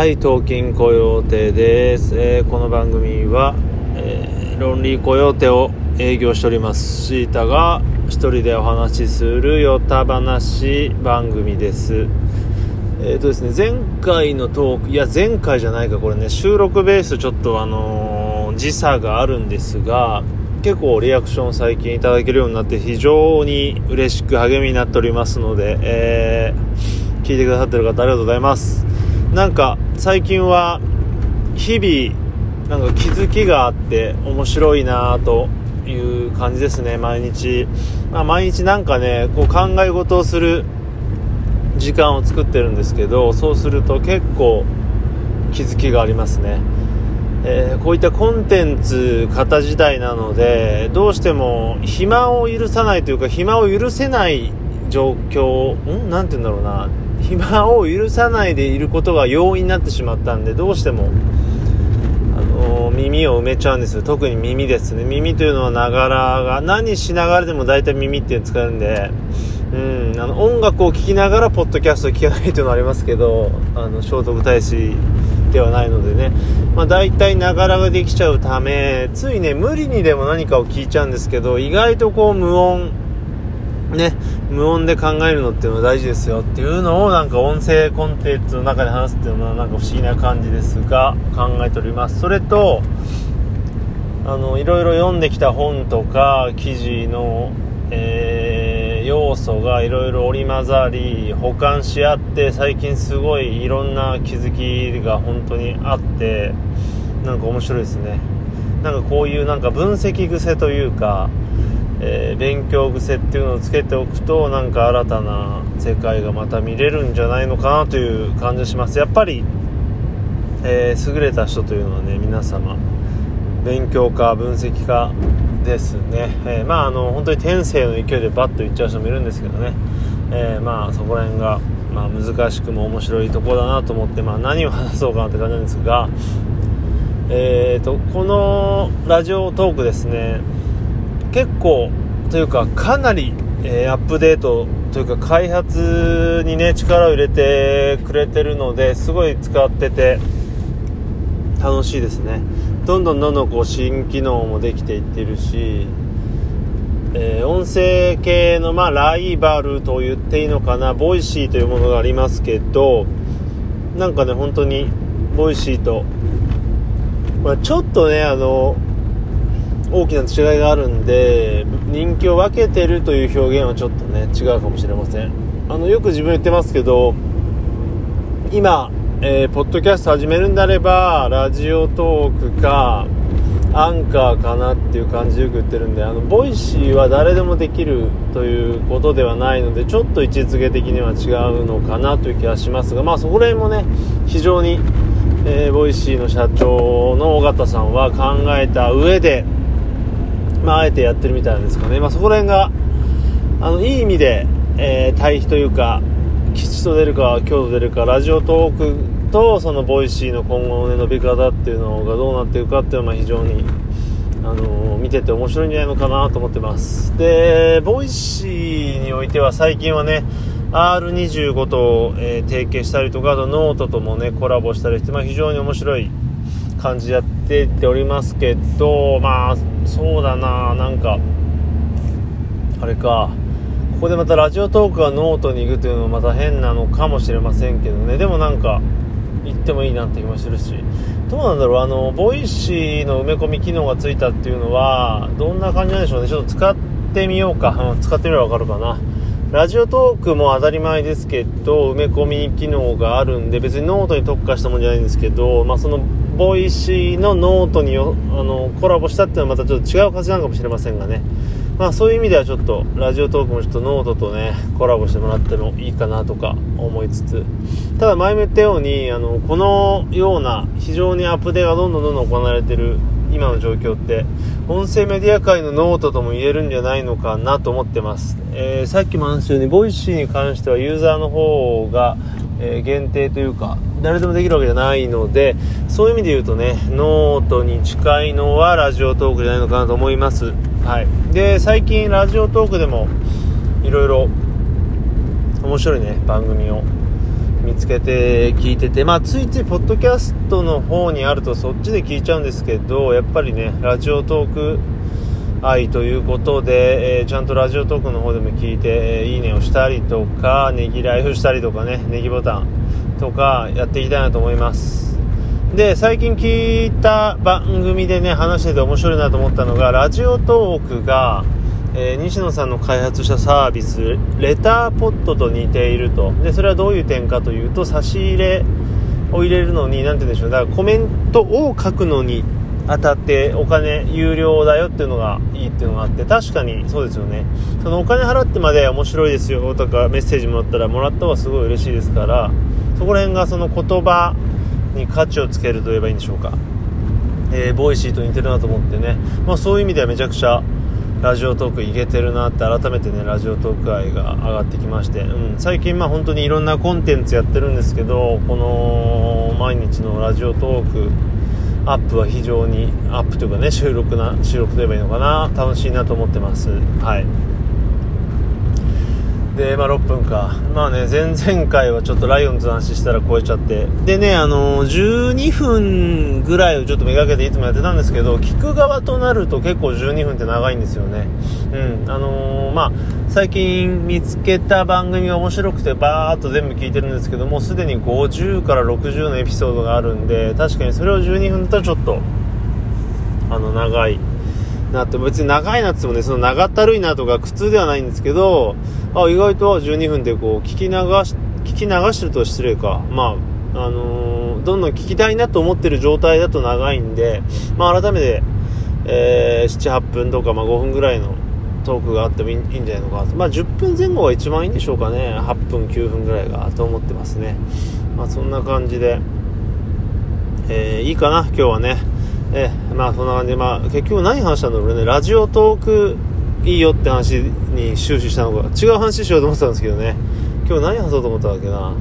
はい、東京コヨーテです、えー、この番組は、えー、ロンリーコヨーテを営業しております。シータが一人でお話しするよた話番組です。えーとですね、前回のトークいや前回じゃないかこれね。収録ベースちょっとあの、時差があるんですが結構リアクション最近いただけるようになって非常に嬉しく励みになっておりますので、え、聞いてくださってる方ありがとうございます。なんか最近は日々なんか気づきがあって面白いなという感じですね毎日、まあ、毎日なんかねこう考え事をする時間を作ってるんですけどそうすると結構気づきがありますね、えー、こういったコンテンツ型時代なのでどうしても暇を許さないというか暇を許せない状況ん？なんて言うんだろうな。暇を許さないでいることが容易になってしまったんでどうしても、あのー、耳を埋めちゃうんですよ。特に耳ですね。耳というのはながらが何しながらでも大体耳っていうの使うんでうんあの音楽を聴きながらポッドキャストを聞かないというのはありますけどあの聖徳太子ではないのでね、まあ、大体ながらができちゃうためついね無理にでも何かを聞いちゃうんですけど意外とこう無音ね、無音で考えるのっていうのは大事ですよっていうのをなんか音声コンテンツの中で話すっていうのはなんか不思議な感じですが考えております。それとあのいろいろ読んできた本とか記事の、えー、要素がいろいろ織り交ざり保管し合って最近すごいいろんな気づきが本当にあってなんか面白いですね。なんかこういうなんか分析癖というかえー、勉強癖っていうのをつけておくとなんか新たな世界がまた見れるんじゃないのかなという感じがします。やっぱり、えー、優れた人というのはね皆様勉強家分析家ですね、えー、まああの本当に天性の勢いでバッといっちゃう人もいるんですけどね、えまあそこら辺が、まあ、難しくも面白いとこだなと思って、まあ、何を話そうかなって感じなんですがえーとこの Radiotalk ですね結構というかかなり、えー、アップデートというか開発にね力を入れてくれてるのですごい使ってて楽しいですね。どんどんどんどんこう新機能もできていってるし、えー、音声系のまあライバルと言っていいのかな Voicy というものがありますけどなんかね本当に Voicy と、まあ、ちょっとねあの大きな違いがあるんで人気を分けてるという表現はちょっとね違うかもしれません。あのよく自分言ってますけど今、えー、ポッドキャスト始めるんであれば Radiotalk かアンカーかなっていう感じでよく言ってるんであの Voicy は誰でもできるということではないのでちょっと位置づけ的には違うのかなという気がしますがまあそこら辺もね非常に、えー、 Voicy の社長の緒方さんは考えた上でまあ、あえてやってるみたいなんですかね、まあ、そこら辺があのいい意味で、えー、対比というか吉と出るか凶と出るか Radiotalk とその Voicy の今後の、伸び方っていうのがどうなっていくかっていうのは非常に、あのー、見てて面白いんじゃないのかなと思ってます。で Voicy においては最近はね R25 と、えー、提携したりとかあとノートともねコラボしたりして、まあ、非常に面白い感じやってっておりますけどまあそうだななんかあれか。ここでまた Radiotalk がノートに行くというのもまた変なのかもしれませんけどね。でもなんか行ってもいいなって気もするし。どうなんだろうあの Voicy の埋め込み機能がついたっていうのはどんな感じなんでしょうね。ちょっと使ってみようか、うん、使ってみればわかるかな。ラジオトークも当たり前ですけど埋め込み機能があるんで別にノートに特化したもんじゃないんですけど、まあ、その Voicy のノートによあのコラボしたっていうのはまたちょっと違う形なのかもしれませんがね、まあ、そういう意味ではちょっとラジオトークもちょっとノートとねコラボしてもらってもいいかなとか思いつつ。ただ前も言ったようにあのこのような非常にアップデートがどんどんどんどん行われてる今の状況って音声メディア界のノートとも言えるんじゃないのかなと思ってます、えー、さっきも話したように Voicy に関してはユーザーの方が、えー、限定というか誰でもできるわけじゃないのでそういう意味で言うとねノートに近いのはラジオトークじゃないのかなと思います、はい、で最近ラジオトークでもいろいろ面白いね番組を見つけて聞いてて、まあ、ついついポッドキャストの方にあるとそっちで聞いちゃうんですけどやっぱりねラジオトーク愛ということで、えー、ちゃんとラジオトークの方でも聞いて、えー、いいねをしたりとかねぎらいをしたりとかねネギボタンとかやっていきたいなと思います。で最近聞いた番組でね話してて面白いなと思ったのがラジオトークがえー、西野さんの開発したサービスレターポットと似ていると。でそれはどういう点かというと差し入れを入れるのに何て言うんでしょうだからコメントを書くのに当たってお金有料だよっていうのがいいっていうのがあって確かにそうですよね。そのお金払ってまで面白いですよとかメッセージもらったらもらった方がすごい嬉しいですからそこら辺がその言葉に価値をつけると言えばいいんでしょうか、えー、 Voicy と似てるなと思ってね、まあ、そういう意味ではめちゃくちゃラジオトークいけてるなって改めてねラジオトーク愛が上がってきまして、うん、最近まあ本当にいろんなコンテンツやってるんですけどこの毎日のラジオトークアップは非常にアップというかね収録な収録といえばいいのかな楽しいなと思ってます。はい。で、まあ、6分か。まあね、前々回はちょっとライオンズの話したら超えちゃって。でね、あのー、12分ぐらいをちょっとめがけていつもやってたんですけど、聞く側となると結構12分って長いんですよね。うん。あのー、まあ、最近見つけた番組が面白くてバーっと全部聞いてるんですけどもう、すでに50から60のエピソードがあるんで、確かにそれを12分だとちょっと、あの、長い。なって別に長いなってもねその長ったるいなとか苦痛ではないんですけどあ意外と12分でこう聞き流し聞き流してると失礼か。まああのー、どんどん聞きたいなと思ってる状態だと長いんで、まあ、改めて、えー、78分とか、まあ、5分ぐらいのトークがあってもいいんじゃないのかまあ、10分前後が一番いいんでしょうかね。8分9分ぐらいがと思ってますね。まあ、そんな感じで、えー、いいかな今日はね。えまあそんな感じで、まあ、結局何話したんだろうね。ラジオトークいいよって話に終始したのか。違う話しようと思ってたんですけどね。今日何話そうと思ったわけかな。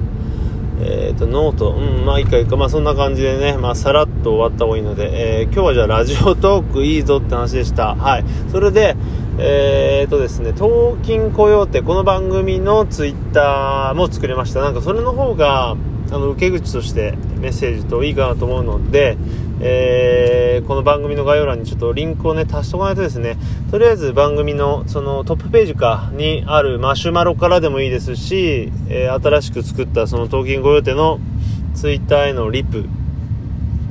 えっ、ー、と note。うんまあいいかいいか。まあそんな感じでね。まあさらっと終わった方がいいので、えー、今日はじゃあラジオトークいいぞって話でした。はい。それでえーとですね、東京コヨーテ、この番組のツイッターも作りました。なんかそれの方が、あの、受け口としてメッセージといいかなと思うので、えー、この番組の概要欄にちょっとリンクをね、足しとかないとですね、とりあえず番組のそのトップページかにあるマシュマロからでもいいですし、えー、新しく作ったその東京御用手のツイッターへのリプ、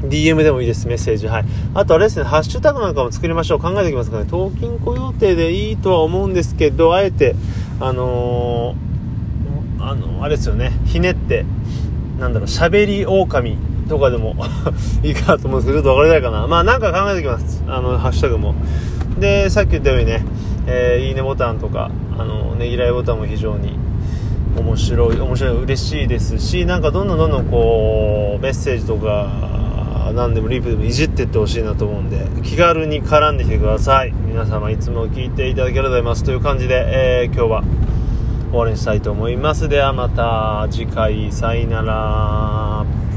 DM でもいいです、メッセージ。はい。あとあれですね、ハッシュタグなんかも作りましょう。考えていきますかね。東京雇用定でいいとは思うんですけど、あえて、あのー、あの、あれですよね、ひねって、なんだろう、喋り狼とかでも いいかなと思うんですけど、ちょっと分かりづらいかな。まあなんか考えておきます。あの、ハッシュタグも。で、さっき言ったようにね、えー、いいねボタンとか、あの、ねぎらいボタンも非常に面白い、面白い、嬉しいですし、なんかどんどんどんどんこう、メッセージとか、何でもリプでもいじってってほしいなと思うんで、気軽に絡んできてください。皆様いつも聞いていただければと思います。という感じで、えー、今日は終わりにしたいと思います。ではまた次回、さよなら。